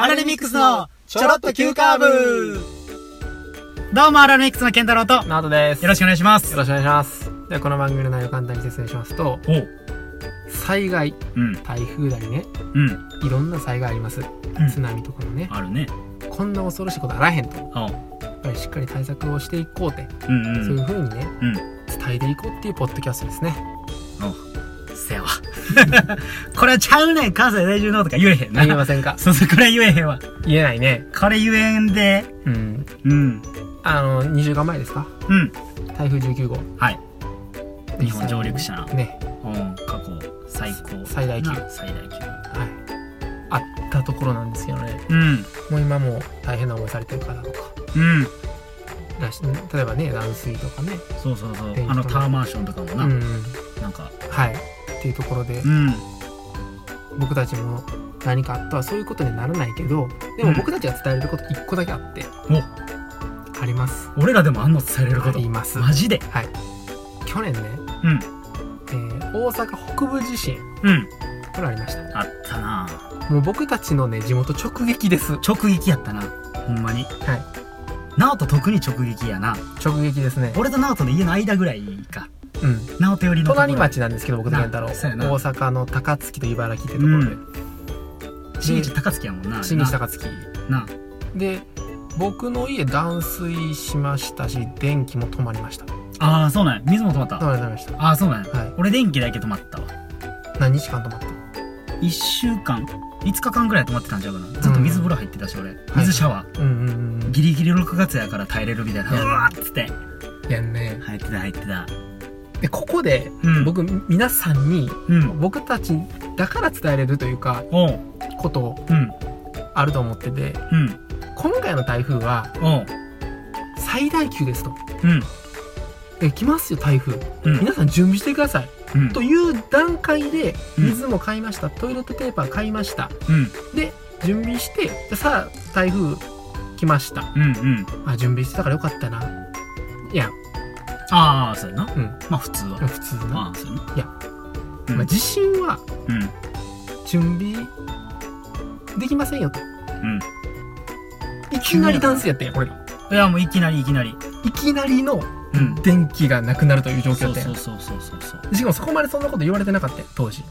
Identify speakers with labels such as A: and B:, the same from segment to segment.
A: アラレミックスのちょろっと急カーブどうも、アラレミックスのケンタロウと、よ
B: ナオトです。
A: ろしくお願いします。
B: よろしくお願いします。では、この番組の内容を簡単に説明しますと、
A: おう。
B: 災害、
A: うん。
B: 台風だりね、
A: うん。
B: いろんな災害あります。
A: うん
B: 津波とかもね、
A: あるね。
B: こんな恐ろしいことあらへんと。
A: おう。
B: やっぱりしっかり対策をしていこうって、
A: うん
B: そういう風にね、
A: うん。
B: 伝えていこうっていうポッドキャストですね。
A: せやわ。これちゃうねん、関西在住のとか言えへんな。
B: 言えませんか？
A: そうそう、これ言えへんわ。
B: 言えないね。
A: これ言えんで。
B: うん。
A: うん。
B: あの、2週間前ですか？
A: うん。
B: 台風19号。
A: はい。日本上陸したな。
B: ね、
A: うん。過去最高。
B: 最大級。
A: 最大級。
B: あったところなんですけどね。
A: うん。
B: もう今もう大変な思いされてる方とか。
A: うん。
B: らし例えばね、断水とかね。
A: そうそうそうあのタワーマンションとかもな。
B: うん。
A: なんか。
B: はい。っていうところで
A: う、ん。
B: 僕たちも何かあったらそういうことにならないけど、でも僕たちが伝えれること一個だけあって、
A: お、
B: あります。
A: 俺らでもあんの伝えれること
B: あり。ます。
A: マジで？
B: はい。去年ね、
A: うん。
B: えー大阪北部地震、
A: うん。
B: これありました。
A: あったな
B: もう僕たちのね、地元直撃です。は
A: 直撃やったな。ほんまに。
B: い。
A: ナオト特に直撃やな。
B: 直撃ですね。
A: 俺とナオトの家の間ぐらいか。
B: うん。
A: ナオト寄りの。
B: 隣町なんですけど、僕と健太郎。大阪の高槻と茨城ってところで。
A: 新日高槻やもんな。
B: 新西高槻。
A: な。
B: で、僕の家断水しましたし、電気も止まりました。止
A: ああ、そうなんや。水も止まった。
B: まりました。
A: ああ、そうなんや。
B: はい。
A: 俺電気だけ止まったわ。
B: 何日間止まった？
A: 一週間、5日間ぐらい止まってたんちゃうかな。ずっと水風呂入ってたし、俺。水シャワー。
B: うんうんうんうん。
A: ギリギリ6月やから耐えれるみたいな。
B: いうや
A: わーっつって。
B: やんね。
A: 入ってた、入ってた。
B: で、ここで、
A: うん。
B: 僕、皆さんに、
A: うん。
B: 僕たちだから伝えれるというか。こと
A: うん。
B: あると思ってて、
A: うん。
B: 今回の台風は。最大級ですと。
A: うん。
B: で、来ますよ、台風。
A: うん。
B: 皆さん準備してください。
A: うん。
B: という段階で、
A: うん
B: 水も買いました、トイレットペーパー買いました。
A: うん。
B: で、準備して、でさあ、台風来ました。
A: うん。うん。
B: あ、準備してたからよかったな。いや、
A: ああ、そうやな。
B: うん。
A: まあ普通は。
B: 普通な。
A: ああ、そうやな。
B: いや
A: うん、
B: まあ、地震は
A: うん。
B: 準備できませんよと。
A: うん。
B: いきなり断水やったんや、これ。
A: いや、もういきなりいきなり。
B: いきなりの
A: うん。
B: 電気がなくなるという状況
A: そう
B: やったんや
A: そうそうそうそうそう。
B: しかもそこまでそんなこと言われてなかったよ当時。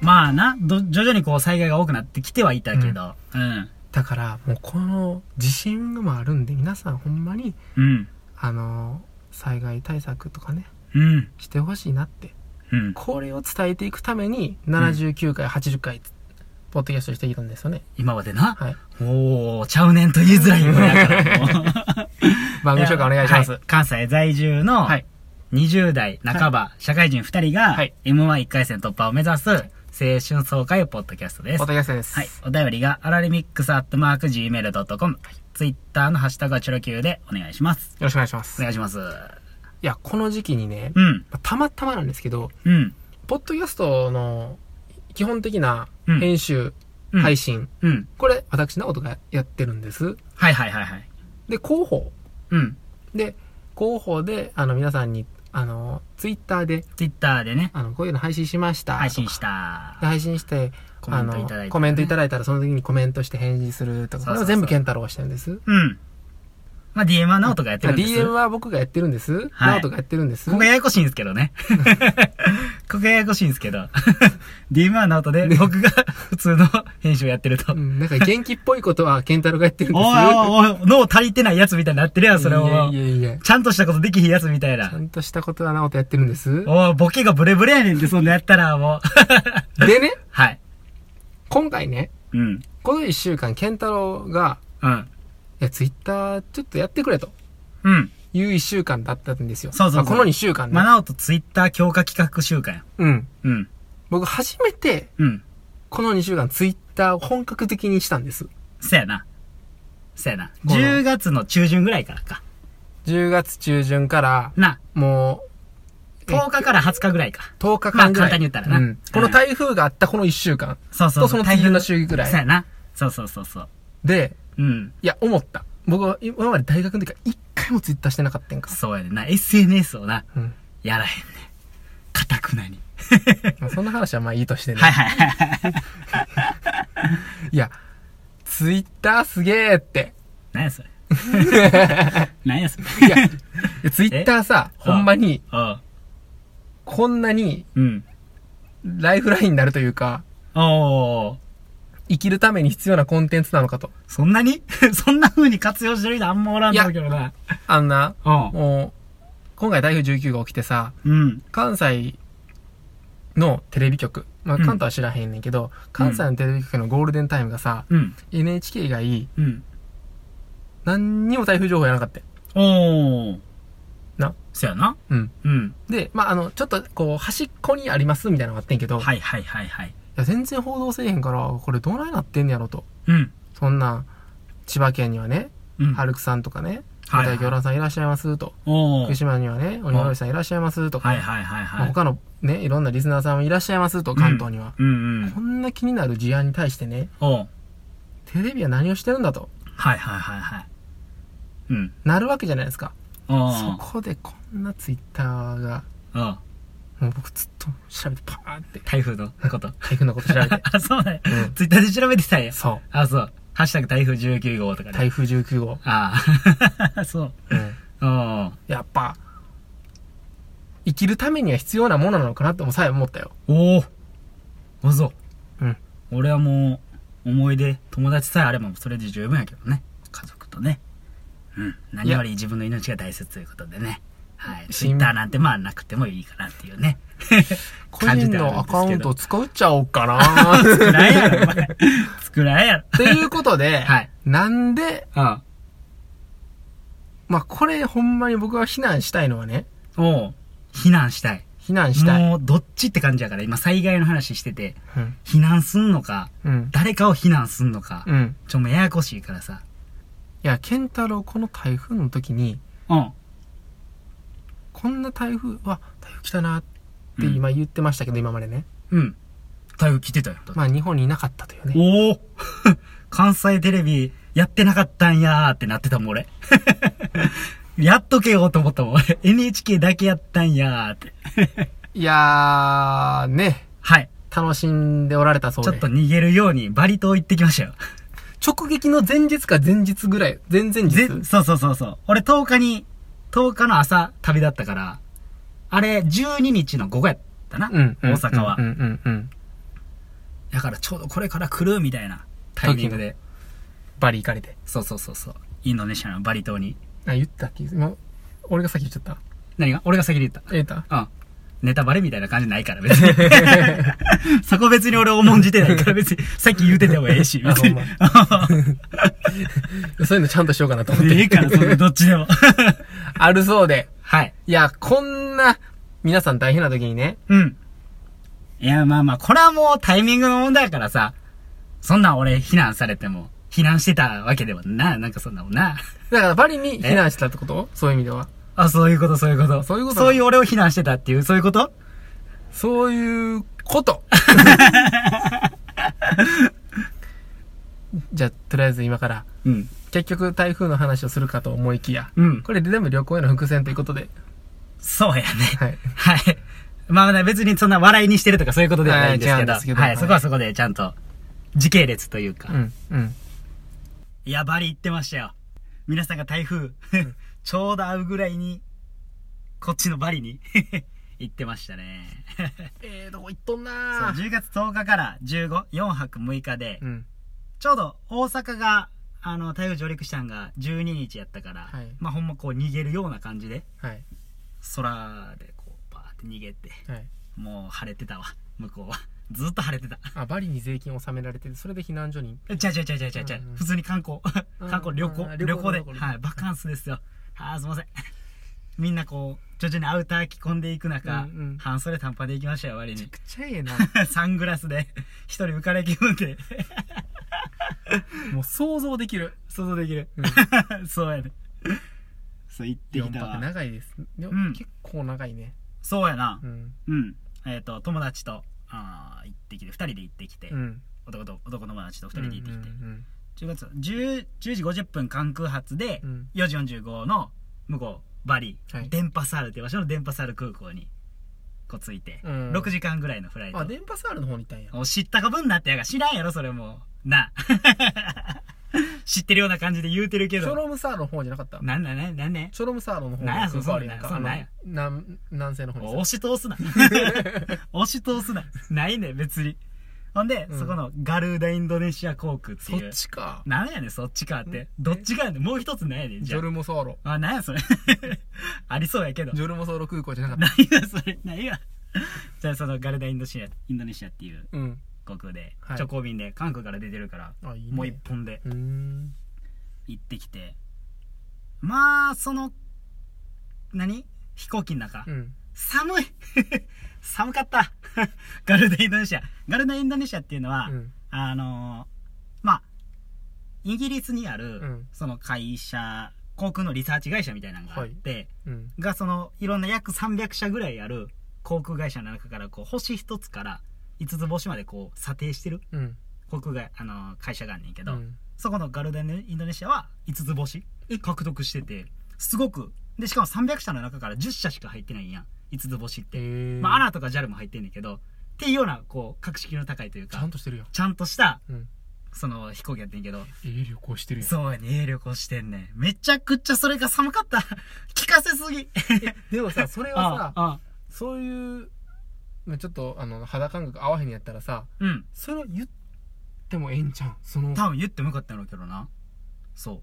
A: まあな、ど徐々にこう災害が多くなってきてはいたけど。うん。
B: だから、もうこの地震もあるんで、皆さんほんまに、
A: うん。
B: あの災害対策とかね、
A: うん。
B: してほしいなって。
A: うん。
B: これを伝えていくために、79回、80回、ポッドキャストしてきたんですよね。
A: 今までな。
B: はい。
A: おー、ちゃうねんと言いづらいよやから。も う
B: 番組紹介お願いします。
A: は関西在住の
B: はい。
A: 20代半ば、社会人2人が
B: はい
A: M11 回戦突破を目指す青春爽快ポッドキャストです
B: ポッ。ドキャストです。
A: はい。お便りが、アラレミックスアットマーク Gmail.com。ツイッターのハッシュタグはチョロ Q でお願いします。
B: よろしくお願いします。い
A: お願いします。
B: や、この時期にね、
A: うん。
B: たまたまなんですけど、
A: うん。
B: ポッドキャストの基本的な
A: うん
B: 編集、
A: うん。
B: 配信、
A: うん。
B: これ、私のことがやってるんです。
A: はいはいはいはい。
B: で、広報。
A: うん。
B: で、広報で、あの、皆さんに、あの、ツイッターで、
A: ツイッターでね、
B: あの、こういうの配信しました。
A: 配信し。た。
B: で配信して、
A: コメントいただいて、
B: あのコメントいただいたら、その時にコメントして返事するとか、
A: そうそうそう
B: これは全部健太郎がしてるんです。
A: うん。まあ、DM はナオトがやってるんです。
B: DM は僕がやってるんです。
A: はい
B: ナオトがやってるんです。
A: ここややこしいんですけどね。ここややこしいんですけど。DM はナオトで、僕が 普通の編集をやってると。
B: うん、なんか元気っぽいことは健太郎がやってるんです。
A: おいおいおい、脳足りてないやつみたいになってるやん、それを。
B: いやいやいや。
A: ちゃんとしたことできひんやつみたいな
B: ちゃ。んとしたことはナオトやってるんです。
A: おい、ボケがブレブレやねんって、そんなやったらもう。
B: でね、
A: はい。
B: 今回ね、
A: うん。
B: この一週間、健太郎が、
A: うん。
B: いや、ツイッターちょっとやってくれと
A: うん。
B: いう一週間だったんですよ。
A: そうそうそう
B: まあこの二週間ね。
A: まあ、なおとツイッター強化企画週間や。
B: うん。
A: うん。
B: 僕初めて、
A: うん。
B: この2週間ツイッターを本格的にしたんです。
A: そやな。そやな。
B: この
A: 10月の中旬ぐらいからか。
B: 10月中旬から、
A: な、
B: もう、
A: 10日から20日ぐらいか。
B: 10日間ぐらい。
A: まあ簡単に言ったらな
B: うんこの台風があったこの1週間。
A: そうそう
B: とその次の週ぐらい
A: そうやな。そうそうそうそう。
B: で、
A: うん。
B: いや、思った。僕は今まで大学の時から一回もツイッターしてなかったんか。
A: そうやねんな。SNS をな、
B: うん。
A: やらへんねん。かたくなに。
B: まあそんな話はまあいいとしてね。
A: はいはいはい。
B: いや、ツツイッターすげーって。
A: 何やそれ。何やそれ。
B: いや、いやツイッターさ、ほんまに、
A: あ
B: こんなに
A: うん。
B: ライフラインになるというか、
A: おー。
B: 生きるために必要なコンテンツなのかと。
A: そんなに？そんな風に活用してる人あんまおらんと思うけどな。
B: あんな、
A: うん。
B: もう、今回台風19号起きてさ、
A: うん。
B: 関西のテレビ局、まあ
A: うん
B: 関東は知らへんねんけど、関西のテレビ局のゴールデンタイムがさ、
A: うん。
B: NHK 以外、
A: うん。
B: 何にも台風情報やらなかったよ
A: おー。
B: な。
A: そやな。
B: うん。
A: うん。
B: で、まあ、あの、ちょっと、こう、端っこにありますみたいなのがあってんけど、い
A: はいはいはいはい。
B: や、全然報道せえへんから、これどないなってんねやろと。
A: うん。
B: そんな、千葉県にはね、
A: うん。
B: ハルクさんとかね、
A: はいはい
B: 片木オラさんいらっしゃいますと。福島にはね、鬼丸さんいらっしゃいますとか、
A: はいはいはい
B: まあ
A: はい。
B: 他のね、いろんなリスナーさんもいらっしゃいますと、関東には。
A: うんうん。
B: こんな気になる事案に対してね。テレビは何をしてるんだと、
A: はいはいはいはい。うん。
B: なるわけじゃないですか。そこでこんなツイッターが。もう僕ずっと調べてパーって、
A: 台風のこと。
B: 台風のこと調べて。
A: あ、そうね。
B: うん
A: ツイッターで調べてたんや。
B: そう。
A: あ、そう。ハッシュタグ台風19号とかね。
B: 台風19号。
A: ああ。そう。
B: うん。
A: おー。
B: やっぱ、生きるためには必要なものなのかなってもさえ思ったよ。
A: おお。おぞ。
B: うん。
A: 俺はもう、思い出、友達さえあればそれで十分やけどね。家族とね。うん。何より自分の命が大切ということでね。はい。ツイッターなんてまあなくてもいいかなっていうね。
B: 個人のアカウント使っちゃおうかな
A: 作らんやろ、お前。作らんやろ。
B: ということで、
A: はい。
B: なんで、
A: うん。
B: まあ、これほんまに僕が避難したいのはね、
A: おう避難したい。
B: 避難したい。
A: もう、どっちって感じやから、今災害の話してて、
B: うん。
A: 避難すんのか、
B: うん。
A: 誰かを避難すんのか、
B: うん。
A: ちょ、もうややこしいからさ。
B: いや、ケンタロウこの台風の時に、
A: うん。
B: こんな台風、わ、台風来たなって今言ってましたけど、今までね。
A: うん。台風来てたよ。
B: まあ、日本にいなかったというね。
A: おお 関西テレビやってなかったんやーってなってたもん、俺。やっとけよと思ったもん、俺。NHK だけやったんやーって。
B: いやー、ね、
A: はい。
B: 楽しんでおられたそうで。
A: ちょっと逃げるようにバリ島行ってきましたよ。
B: 直撃の前日か前日ぐらい、前々日。
A: ぜ、そうそうそうそう。俺10日に、10日の朝旅立ったから、あれ12日の午後やったな。
B: うん。
A: 大阪は。だからちょうどこれから来るみたいなタイミングで。
B: バリ行かれて。
A: そうそうそうそう。インドネシアのバリ島に。
B: あ、言ったっけ？今、俺が先言っちゃった。
A: 何が？俺が先に言った。
B: 言った？
A: うん。ネタバレみたいな感じないから別に。そこ別に俺重んじてないから別に、さっき言うててもええし、
B: あ
A: 別に。
B: そういうのちゃんとしようかなと思って。
A: いいから、それどっちでも。
B: あるそうで。
A: はい。
B: いや、こんな、皆さん大変な時にね、
A: うん。いや、まあまあ、これはもうタイミングの問題やからさ、そんなん俺避難されても、避難してたわけではな、なんかそんなもんな。
B: だからバリに避難したってこと？そういう意味では。
A: あ、そういうこと、そういうこと。
B: そういうこと
A: そういう俺を避難してたっていう、そういうこと？
B: そういうこと。じゃあ、とりあえず今から、
A: うん。
B: 結局台風の話をするかと思いきや、
A: うん。
B: これで全部旅行への伏線ということで、
A: そうやね。
B: はい。
A: はい。まあね、別にそんな笑いにしてるとかそういうことではないんですけど、
B: はい
A: はい、
B: はい
A: そこはそこでちゃんと、時系列というか。
B: うん、うん。
A: いや、バリ行ってましたよ。皆さんが台風、ちょうど会うぐらいに、こっちのバリに 行ってましたね。
B: ええどこ行っとん
A: そう、
B: な
A: 10月10日から15、4泊6日で、
B: うん。
A: ちょうど大阪が、あの、台風上陸したんが12日やったから、
B: はい
A: まあほんまこう逃げるような感じで、
B: はい。
A: 空でこう、バーって逃げて、
B: はい。
A: もう晴れてたわ、向こうは。ずっと晴れてた。
B: あ、バリに税金納められてて、それで避難所に。
A: ちゃうちゃうちゃうちゃうちゃうちゃう
B: うんうん
A: 普通に観光。観光、旅行旅行で。はい、バカンスですよ。あーすいません。みんなこう、徐々にアウター着込んでいく中、
B: うんうん
A: 半袖短パンで行きましたよ、割に。
B: くちゃええな。
A: サングラスで、一人浮かれ気分で、
B: もう想像できる。
A: 想像できる。そうやね。そう、行ってき
B: 4
A: たわ。
B: 泊長いです。でも
A: うん
B: 結構長いね。
A: そうやな
B: う。ん。
A: うん。えっ、と、友達と、あー行ってきて、二人で行ってきて、
B: うん。
A: 男と、男友達と二人で行ってきて、
B: うん
A: 10月、10、10時50分関空発で、
B: うん
A: 4時45の向こう、バリ、
B: はい
A: 電波サールっていう場所の電波サール空港に、こう着いて、
B: うん
A: 6時間ぐらいのフライト。
B: あ、電波サールの方にいたんや。
A: お知ったかぶんなってやが知らんやろ、それもう。な。知ってるような感じで言うてるけど。
B: チョロムサーの方じゃなかった？
A: なんだね、なんね。
B: チョロムサーロの方
A: なんやそ
B: 空港あるやんか
A: そんなんや
B: 南南西の方にさ
A: 押し通すな。押し通すな。ないね、別に。ほんで、
B: うん
A: そこのガルーダインドネシア航空って
B: そっ
A: いう。
B: ちか
A: なんやねん、そっちかって。どっちかやねん。もう一つなんやねん、じゃ
B: ジョルモソーロ
A: あ。あ、なんやそれ。ありそうやけど。
B: ジョルモソーロ空港じゃなかっ
A: 何やそれ。何や。じゃあそのガルダインドシア、インドネシアっていう
B: たうん
A: 航空で、
B: はい
A: 直行便で韓国から出てるから、
B: あいいね
A: もう一本で
B: うーん
A: 行ってきて。まあ、その、何？飛行機の中。
B: うん
A: 寒い。寒かった。ガルダインドネシア。ガルダインドネシアっていうのは、
B: うん。
A: あのーまあ、イギリスにある、
B: うん。
A: その会社、航空のリサーチ会社みたいなのがあって、
B: うん。
A: がその、いろんな約300社ぐらいある航空会社の中から、こう、星一つから5つ星までこう、査定してる
B: うん。
A: 航空会、あのー会社があんねんけど、
B: うん。
A: そこのガルダインドネシアは5つ星獲得してて、すごく、で、しかも300社の中から10社しか入ってないんや。ん。5つ星って。まあ、アナとか JAL も入ってんねんけど、っていうような、こう、格式の高いという
B: ち
A: か、
B: ゃんとしてるやん
A: ちゃんとした、
B: うん
A: その、飛行機やってんけど、
B: ええ旅行してるやん
A: そうやね、ええ旅行してんねん。めちゃくちゃそれが寒かった。聞かせすぎ。
B: でもさそれはさ そういうまあちょっとあの肌感覚合わへんやったらさ
A: うん。
B: それを言ってもええんちゃう？んその
A: 多分言ってもよかったんやろうけどな。そう。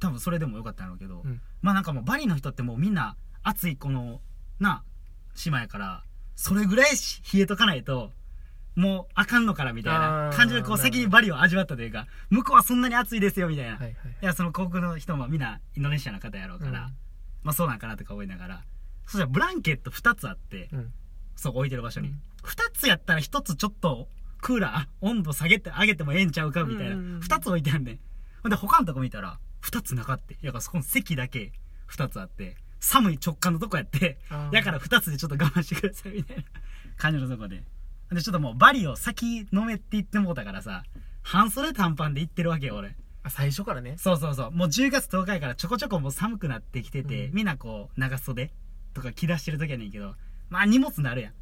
A: 多分それでもよかったんやろうけど、
B: うん
A: まあなんかもうバリの人ってもうみんな暑いこの、な、島やから、それぐらいし冷えとかないと、もうあかんのからみたいな感じでこう先にバリを味わったというか、向こうはそんなに暑いですよみたいな。
B: はいはい
A: いや、その航空の人もみんなインドネシアの方やろうから、
B: うん
A: まあそうなんかなとか思いながら、そしたらブランケット2つあって、
B: うん
A: そう置いてる場所に
B: うん。
A: 2つやったら1つちょっと、クーラー、温度下げて、上げてもええんちゃうかみたいな。
B: うんうんうん
A: 2つ置いてあんねん。ほんで他のとこ見たら、2つなかって。やからそこの席だけ2つあって、寒い直感のとこやって、やから2つでちょっと我慢してくださいみたいな感じのとこで。で、ちょっともうバリを先飲めって言ってもうたからさ、半袖短パンで行ってるわけよ、俺。
B: あ最初からね
A: そうそうそう。もう10月10日やからちょこちょこもう寒くなってきてて、
B: うん
A: みんなこう、長袖とか着出してる時やねんけど、まあ荷物なるやん。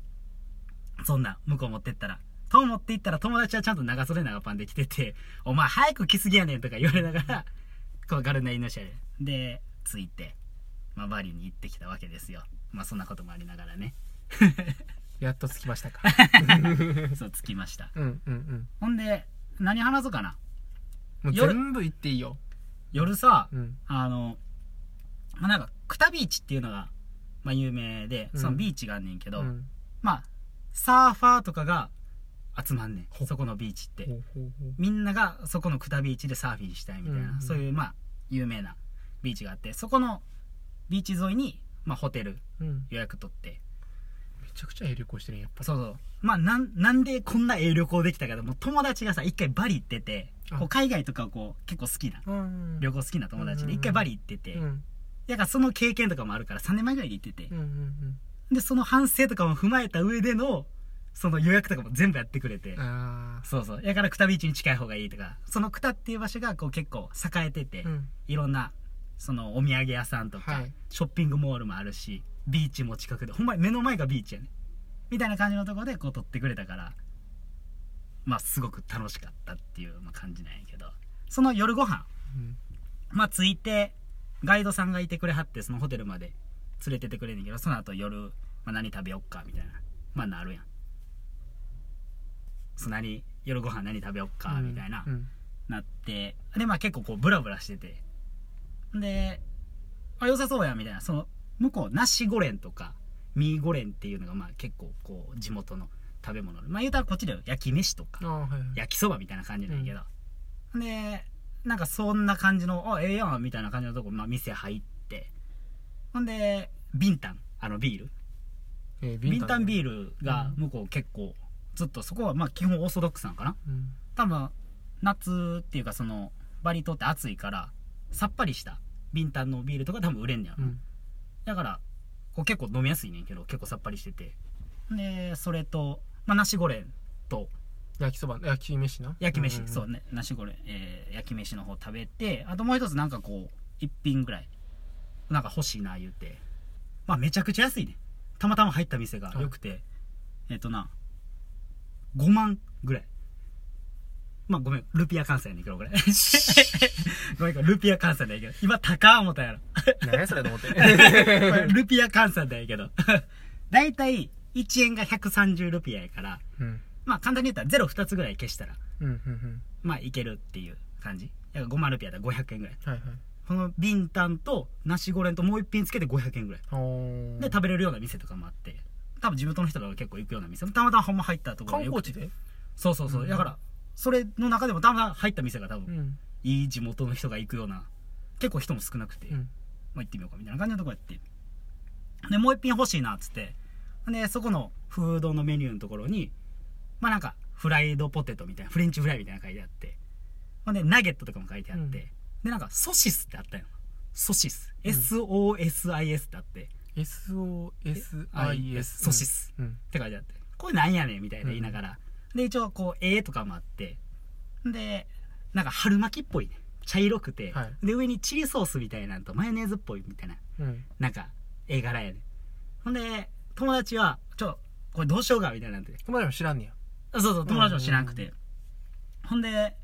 A: そんな、向こう持ってったら。と思って行ったら友達はちゃんと長袖長パンで着てて、お前早く着すぎやねんとか言われながら、こうガルナインのシャで。で、着いて、まあバリに行ってきたわけですよ。まあそんなこともありながらね。
B: やっと着きましたか
A: そう、着きました。
B: うんうんうん
A: ほんで、何話そうかな。
B: もう
A: 夜
B: 全部言っていいよ
A: 夜さ、
B: うん
A: あの、まあ、なんか、クタビーチっていうのが、まあ、有名で、
B: うん
A: そのビーチがあんねんけど、
B: うん
A: まあ、サーファーとかが集まんね
B: ほ
A: ん。そこのビーチって。
B: ほうほうほう
A: みんながそこのクタビーチでサーフィンしたいみたいな、
B: うん
A: そういう、まあ、有名なビーチがあって、そこのビーチ沿いに、まあ、ホテル
B: うん。
A: 予約取って、
B: めちゃくちゃええ旅行してるんやっぱり。
A: そうそう。まあ、なん、なんでこんなええ旅行できたかでもう友達がさ、一回バリ行ってて、
B: あ
A: こう海外とかをこう、結構好きな、
B: うん
A: 旅行好きな友達で、
B: うん
A: 一回バリ行ってて、
B: うん。
A: だからその経験とかもあるから3年前ぐらいに行ってて、
B: うんうん
A: で、その反省とかも踏まえた上での、その予約とかも全部やってくれて。そうそう。だからクタビーチに近い方がいいとか、そのクタっていう場所がこう結構栄えてて、
B: あうん。
A: いろんな、そのお土産屋さんとか、
B: はい
A: ショッピングモールもあるし、ビーチも近くで、ほんまに目の前がビーチやね。みたいな感じのところでこう撮ってくれたから、まあすごく楽しかったっていうまあ感じなんやけど、その夜ご飯、
B: うん
A: まあ着いて、ガイドさんがいてくれはって、そのホテルまで連れてってくれんねんけど、その後夜、まあ何食べよっか、みたいな。まあなるやん。そ何、夜ご飯何食べよっか、みたいな、
B: うん
A: なって、で、まあ結構こうブラブラしてて。で、あ、良さそうや、みたいな。その、向こう、ナシゴレンとか、ミーゴレンっていうのが、まあ結構こう、地元の食べ物。で。まあ言うたらこっちでは焼き飯とか
B: はいはい。
A: 焼きそばみたいな感じなんやけど、でなんかそんな感じのあええやんみたいな感じのとこ、まあ、店入って。ほんでビンタン。あのビール。
B: えー
A: ビンタンビ
B: ール
A: ールが向こう結構ずっとそこはまあ基本オーソドックスなんかな。
B: うん。
A: 多分夏っていうかそのバリ島って暑いからさっぱりしたビンタンのビールとか多分売れんねやろ、
B: うん。
A: だからこう結構飲みやすいねんけど結構さっぱりしてて。でそれと、まあ、ナシゴレンと
B: 焼きそば焼き飯な？
A: 焼き飯、
B: んんん。
A: そうね。ナシゴレン、えー焼き飯の方食べてあともう一つなんかこう一品ぐらいなんか欲しいな言うて。まあめちゃくちゃ安いね。たまたま入った店が良くて、えっ、とな5万ぐらいまあごめん、ルピア関西やねんけど、これ。ごめん、ルピア関西だけど。今、高思ったやろ。
B: 何やそれと思って。
A: ルピア換算だけど。だいたい1円が130ルピアやから、
B: うん。
A: まあ簡単に言ったらゼロ2つぐらい消したら、
B: うん、うん、うん。
A: まあいけるっていう感じ。だから5万ルピアだったら500円ぐらい。
B: はいはい。
A: このビンタンとナシゴレンともう一品つけて500円ぐらい。
B: お
A: で、食べれるような店とかもあって、多分地元の人が結構行くような店。たまたまほんま入ったところ
B: 観光地で？
A: そうそうそう。
B: うん
A: だから、それの中でもたまたま入った店が多分、
B: ん。
A: いい地元の人が行くような、結構人も少なくて、
B: うん。
A: まあ、行ってみようかみたいな感じのとこやって。で、もう一品欲しいなっつって。で、そこのフードのメニューのところに、まあなんか、フライドポテトみたいな、フレンチフライみたいなの書いてあって。ほんで、ナゲットとかも書いてあって。
B: うん
A: で、なんか、ソシスってあったよ。ソシス。
B: うん
A: SOSIS ってあって。
B: SOSIS。
A: ソシス。
B: うん。
A: って書いてあって。これなんやねんみたいな言いながら。で、一応、こう、絵とかもあって。で、なんか春巻きっぽいね。茶色くて。
B: はい
A: で、上にチリソースみたいなんとマヨネーズっぽいみたいな。
B: うん。
A: なんか、絵柄やね。ほんで、友達は、ちょ、これどうしようかみたいなんて。
B: 友達も知らんねや。
A: あそうそう、友達も知らんくて。ほんで、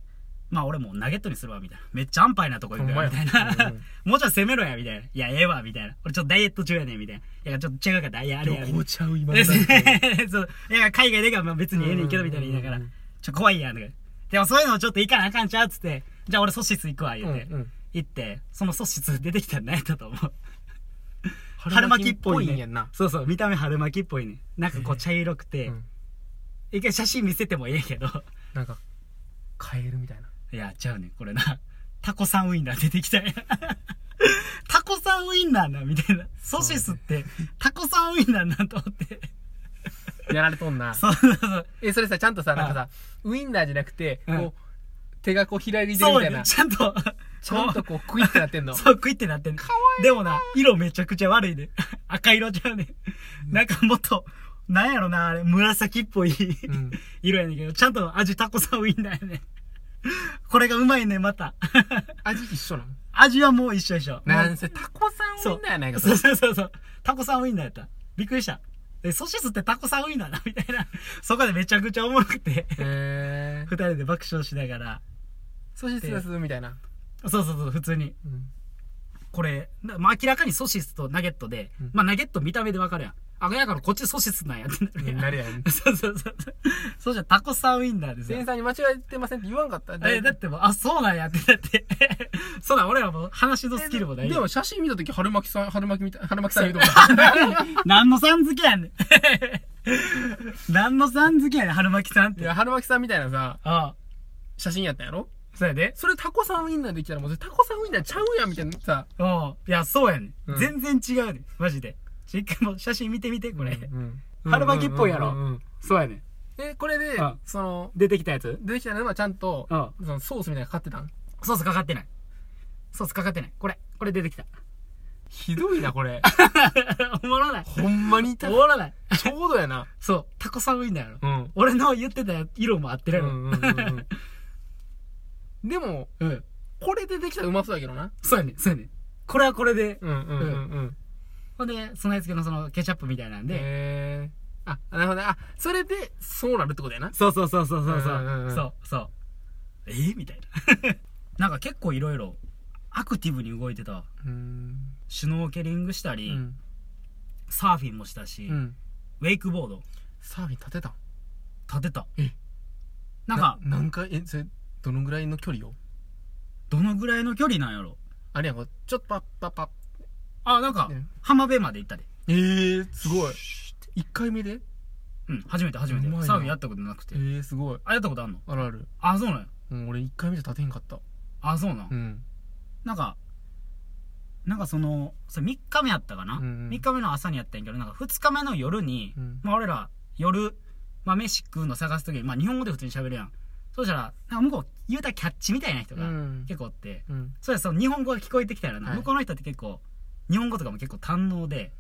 A: まあ俺もうナゲットにするわ、みたいな。めっちゃ安牌なとこ行くよ、みたいな。もうちょっと攻めろや、みたいな。いや、ええわ、みたいな。俺ちょっとダイエット中やねん、みたいな。いや、ちょっと違うから、いや、あれや、みたいな。
B: ちゃう今
A: そう。いや、海外でかまあ別にええねんけど、みたいな言いながら。ちょ、怖いやん、とか。でもそういうのちょっと行かなあかんちゃうっつって。じゃあ俺ソシス行くわ、言うて。
B: うんうん
A: 行って、そのソシス出てきたら何やったと思う。春巻きっぽいね
B: ん。
A: そうそう、見た目春巻きっぽいね。なんかこう茶色くて、
B: うん
A: 一回写真見せてもええけど、
B: なんか、カエルみたいな。
A: いや、ちゃうねんこれな。タコさんウインナー出てきたんや。タコさんウインナーな、みたいな。ソシスって、タコさんウインナーなんと思って。
B: やられとんな。
A: そうそうそう。
B: え、それさ、ちゃんとさ、なんかさ、ウインナーじゃなくて、
A: うん
B: こう、手がこう開いてるみたいな。
A: ちゃんと、
B: ちゃんとこう、クイってなってんの。
A: そう、クイってなってんの。でもな、色めちゃくちゃ悪いで。赤色ちゃうねん。なんかもっと、なんやろな、あれ、紫っぽい、
B: ん
A: 色やねんけど、ちゃんと味タコさんウインナーやねん。これがうまいねん、また。
B: 味一緒なの？
A: 味はもう一緒一緒。
B: なんせ、タコさんウインナーやないか、
A: そうそうそうそう。タコさんウインナーやった。びっくりした。え、ソシスってタコさんウインナーなみたいな。そこでめちゃくちゃおもろくて、
B: へ
A: 二人で爆笑しながら。
B: ソシスです、みたいな。
A: そうそうそう、普通に。
B: うん。
A: これ、なまあ、明らかにソシスとナゲットで、
B: うん
A: まあ、ナゲット見た目でわかるやん。あ、やからこっちソシスなんやってなるやん。そうそうそうそう。じゃタコさんウインナーですよ
B: 店員。さんに間違えてませんって言わんかった
A: え、だってもう、あ、そうなんやって、だって。そうだ、俺らもう話のスキルもない
B: で
A: よ。
B: も写真見たとき春巻さん、春巻きみたい、春巻きさん言うとこ
A: 何のさん付けやねん。何のさん付けやねん、春巻きさんって。
B: いや、春巻きさんみたいなさ、
A: ああ、
B: 写真やったんやろ？
A: そうやで。
B: それタコさんウインナーできたらもうタコさんウインナーちゃうやんみたいなさ。
A: うん。いや、そうやねん。
B: うん
A: 全然違うねん。マジで。ちょ一回もう写真見てみて、これ。
B: うん
A: 春巻きっぽいやろ
B: うんうんうん
A: そうやねん。
B: で、これで
A: うん、
B: その、
A: 出てきたやつ？
B: 出てきたのはちゃんと、
A: う
B: そのソースみたいなのかかってたん？
A: ソースかかってない。ソースかかってない。これ。これ出てきた。
B: ひどいな、これ。
A: おもろない。
B: ほんまにた、
A: おもろない。
B: ちょうどやな。
A: そう。タコさんウインナーやろ。
B: うん。
A: 俺の言ってた色も合ってるやろ。
B: うんうんうんうん でも、
A: うん。
B: これでできたらうまそうやけどな。
A: そうやねん。そうやねん。これはこれで。
B: うんうんうんうん。
A: ほんで、そのやつけのそのケチャップみたいなんで。
B: へーあ、なるほどね。あ、それで、そうなるってことやな。
A: そうそうそうそうそうそう。
B: うんうんうん
A: そうそう。えーみたいな。なんか結構いろいろアクティブに動いてたわ。
B: うん。
A: シュノーケリングしたり、
B: うん。
A: サーフィンもしたし、
B: うん。
A: ウェイクボード
B: サーフィン立てたん？
A: 立てた。
B: え
A: なんか、
B: 何回、え、それ、どのぐらいの距離を？
A: どのぐらいの距離なんやろ？
B: あれやんか、ちょっとパッパッパッ。
A: あ、なんか
B: ね、
A: 浜辺まで行ったで。
B: えー、すごい。一回目で？
A: うん、初めて初めて
B: うまい。な
A: サーフィンやったことなくて
B: え。ー、すごい。
A: あ、やったことあんの？
B: あるある。
A: あ、そうなんや。
B: うん、俺一回目で立てへんかった。
A: あ、そうなん？
B: うん。
A: なんか、なんかその、それ3日目やったかな、
B: うんうん
A: ?3 日目の朝にやったんやけど、なんか2日目の夜に、
B: うん
A: まあ俺ら夜、まあ飯食うの探すときに、まあ日本語で普通に喋るやん。そうしたら、なんか向こう言うたらキャッチみたいな人が
B: うん。
A: 結構おって、
B: うん。
A: それその日本語が聞こえてきたらな、
B: はい。
A: 向こうの人って結構、日本語とかも結構堪能で、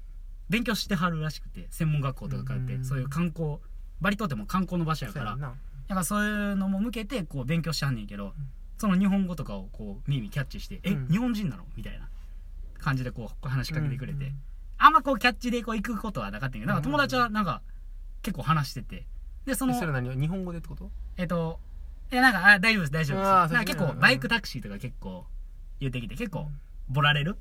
A: 勉強してはるらしくて、専門学校とか通って、
B: うん。
A: そういう観光、バリ島ってもう観光の場所やから。だからそういうのも向けてこう勉強しはんねんけど、その日本語とかをこう耳キャッチして、え、
B: うん。
A: 日本人なの？みたいな感じでこう話しかけてくれて、
B: うん。
A: あんまこうキャッチでこう行くことはなかったんやけど、なんか友達はなんか結構話してて、で、その
B: そ、れ何？日本語でってこと？
A: えっと、いや、なんか、あ大丈夫です、大丈夫です。
B: あー
A: なんか結構、バイクタクシーとか結構言ってきて、結構、ボラれる？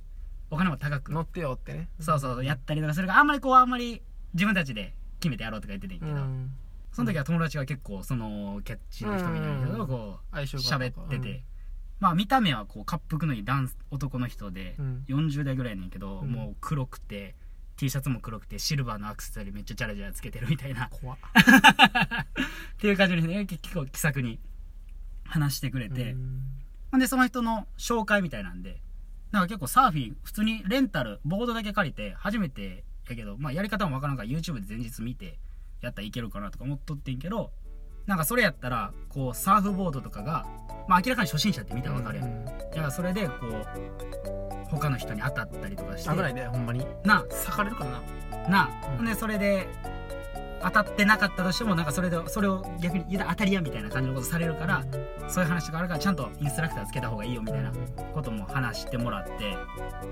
A: お金も高く。
B: 乗ってよってね。
A: そうそうそう、やったりとかするから、あんまりこう、あんまり自分たちで決めてやろうとか言っててんけど、
B: うん。
A: その時は友達が結構、その、キャッチの人みたいなけど、
B: うん
A: こう、
B: 相性が
A: 喋ってて、まあ見た目はこう、滑腹のいい男男の人で、
B: うん。
A: 40代ぐらいやねんけど、
B: うん。
A: もう黒くて、T シャツも黒くて、シルバーのアクセサリーめっちゃチャラチャラつけてるみたいな、
B: 怖っ。
A: っていう感じでね、結構気さくに話してくれて、
B: うん。
A: ほんで、その人の紹介みたいなんで、なんか結構サーフィン、普通にレンタル、ボードだけ借りて、初めてやけど、まあやり方もわからんから YouTube で前日見て、やったらいけるかなとか思っとってんけど、なんかそれやったら、こう、サーフボードとかが、まあ明らかに初心者って見たらわかるやん。
B: うん
A: だからそれで、こう、他の人に当たったりとかして、
B: 危ないねほんまに。
A: な、
B: 裂かれるからな。
A: な、
B: うん。
A: ほんで、それで、当たってなかったとしても、なんかそれで、それを逆に当たりやみたいな感じのことされるから、そういう話があるから、ちゃんとインストラクターつけた方がいいよみたいなことも話してもらって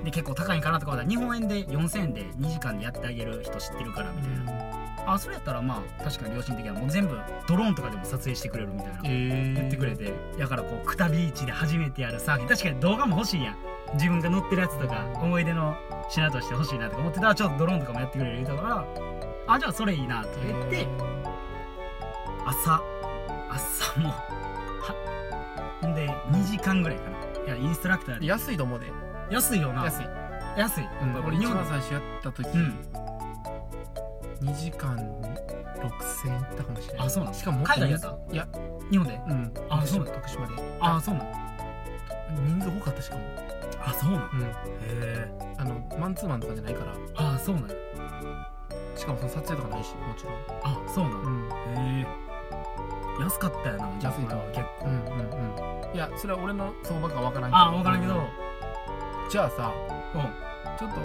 A: で結構高いんかなとかは日本円で4000円で2時間でやってあげる人知ってるからみたいな、あそれやったらまあ確かに良心的なもう全部ドローンとかでも撮影してくれるみたいな
B: え
A: 言ってくれてだからこうクタビーチで初めてやるサーフィン。確かに動画も欲しいやん。自分が乗ってるやつとか思い出の品として欲しいなとか思ってたらちょっとドローンとかもやってくれる言うたからあじゃあそれいいなとか言って朝朝もはほんで2時間ぐらいかな。いやインストラクターで。
B: 安いと思うで。
A: 安いよな。
B: 安い、
A: 安い、
B: うん、俺一
A: 日本
B: 最初やった時、
A: うん。
B: 2時間6000円いったかもしれない
A: あそうなの？
B: しかも
A: 海外やった？
B: い。や。
A: 日本で？
B: うん。
A: あそう
B: 徳島で。
A: あそうなの？
B: 人数多かったしかも。
A: あそうなの？
B: うん。
A: へえ
B: あのマンツーマンとかじゃないから。
A: あそうなの
B: しかもその撮影とかないしもちろん。
A: あそうなの
B: うん。
A: へえ安かったよなじゃあ
B: 安いと
A: これは結構。
B: うんうんうん。いやそれは俺の相場かわからんけど
A: あ分からん。けど
B: じゃあさ
A: うん。
B: ちょっと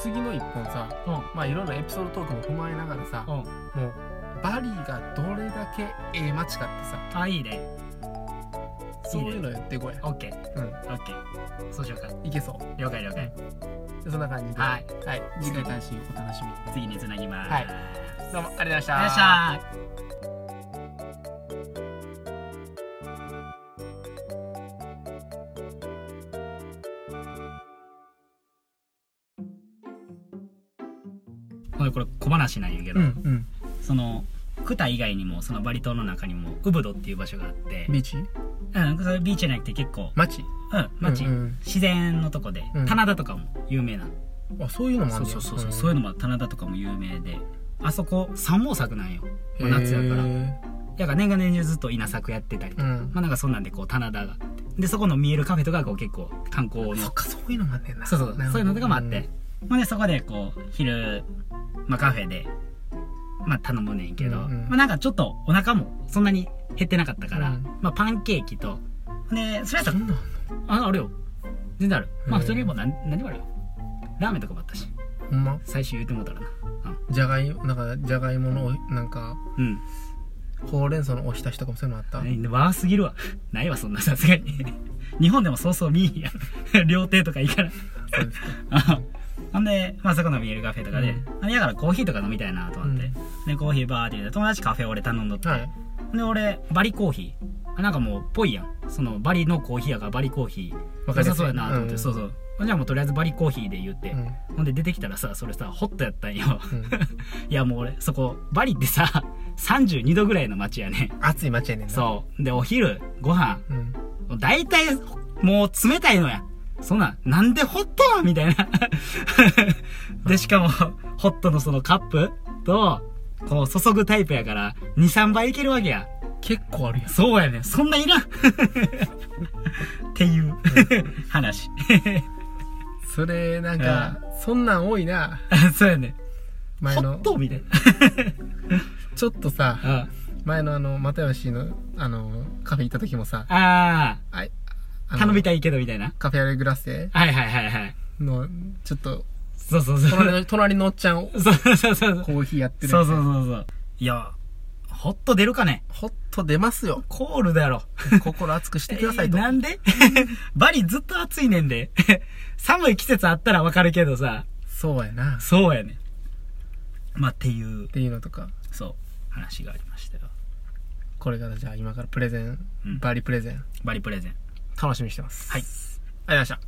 B: 次の一本さ
A: うん。
B: まあいろんなエピソードトークも踏まえながらさ
A: うん。
B: もうバリがどれだけええ街かってさ。
A: あいいね。
B: そういうのやってこい
A: オッケー。
B: うん。
A: オッケー。そうしようか。
B: いけそう。
A: 了解了解。
B: でそんな感じで。
A: はい。
B: はい、次回単身お楽しみ。に
A: 次につなぎます。
B: はい。どうもありがとうございました。
A: これ小話なんやけど、
B: うんうん。
A: そのクタ以外にもそのバリ島の中にもウブドっていう場所があって、
B: ビーチ？
A: うん、それビーチじゃなくて結構、
B: 街？
A: うん、街、
B: うんうん。
A: 自然のとこで、
B: うん。
A: 棚田とかも有名な、
B: あそういうのもある
A: そうそうそうそう、そういうのも棚田とかも有名で。あそこ三毛作なんよ。夏やから。だから年が年中ずっと稲作やってたりとか、
B: うん。
A: まあなんかそんなんでこう棚田がでそこの見えるカフェとかがこう結構観光の。
B: そっかそういうのもあんねんな。
A: そうそう。そういうのとかもあって、ほん。でそこでこう昼、まあ、カフェでまあ頼むねんけど、
B: うんうん。
A: まあなんかちょっとお腹もそんなに減ってなかったから、
B: うん。
A: まあパンケーキとでそれやったらああるよ。全然ある。まあ普通にもう何何もあるよ。ラーメンとかもあったし
B: ほんま？
A: 最終言うてもうたらな。
B: じゃがいもなんかじゃがいものなんか
A: うん。
B: ほうれん草のおひたしとかもそういうのあった？
A: うんわーすぎるわ。ないわそんなさすがに。日本でもそうそう見えやん。料亭とかいいから
B: そうですか。
A: あほんで、まあそこの見えるカフェとかで、あだからコーヒーとか飲みたいなと思って、
B: うん
A: で、コーヒーバーって言って、友達カフェ俺頼んどって、
B: はい
A: で、俺、バリコーヒー。あなんかもう、ぽいやん。その、バリのコーヒーやからバリコーヒー。
B: わかりやすい
A: 良さそうやなと思って、
B: うん
A: そうそう。じゃあもうとりあえずバリコーヒーで言って、
B: うん
A: ほんで出てきたらさ、それさ、ホットやったんよ。
B: うん
A: いやもう俺、そこ、バリってさ、32度ぐらいの街やね。
B: 暑い街やねんな
A: そう。で、お昼、ご飯、
B: うん
A: 大体、もう冷たいのや。そんなん、なんでホットみたいな。で、しかも、ホットのそのカップと、こう注ぐタイプやから、2、3倍いけるわけや。
B: 結構あるやん
A: そうやねん。そんないらん。っていう話。
B: それなんかそんなん多いな
A: そうやねん。
B: 前の
A: ホットみたい
B: ちょっとさ
A: な。
B: 前のあの又吉のあのカフェ行った時もさ
A: あ
B: あ
A: 頼みたいけどみたいな。
B: カフェアレグラッセ
A: はいはいはいはい。
B: のちょっと
A: そうそうそう。
B: 隣の隣のおっちゃん
A: そうそうそうそう。
B: コーヒーやってる
A: そうそうそうそう。いや、ホット出るかね
B: ホッと出ますよ
A: コールだろ。
B: 心熱くしてくださいと、
A: え ーなんで？バリずっと暑いねんで。寒い季節あったらわかるけどさ。
B: そうやなっ
A: そうやねん。まあ、っていう、
B: ていうのとか
A: そう、話がありましたよ。
B: これからじゃあ今からプレゼン、
A: うん
B: バリプレゼン
A: バリプレゼン
B: 楽しみにしてます
A: はい
B: ありがとうございました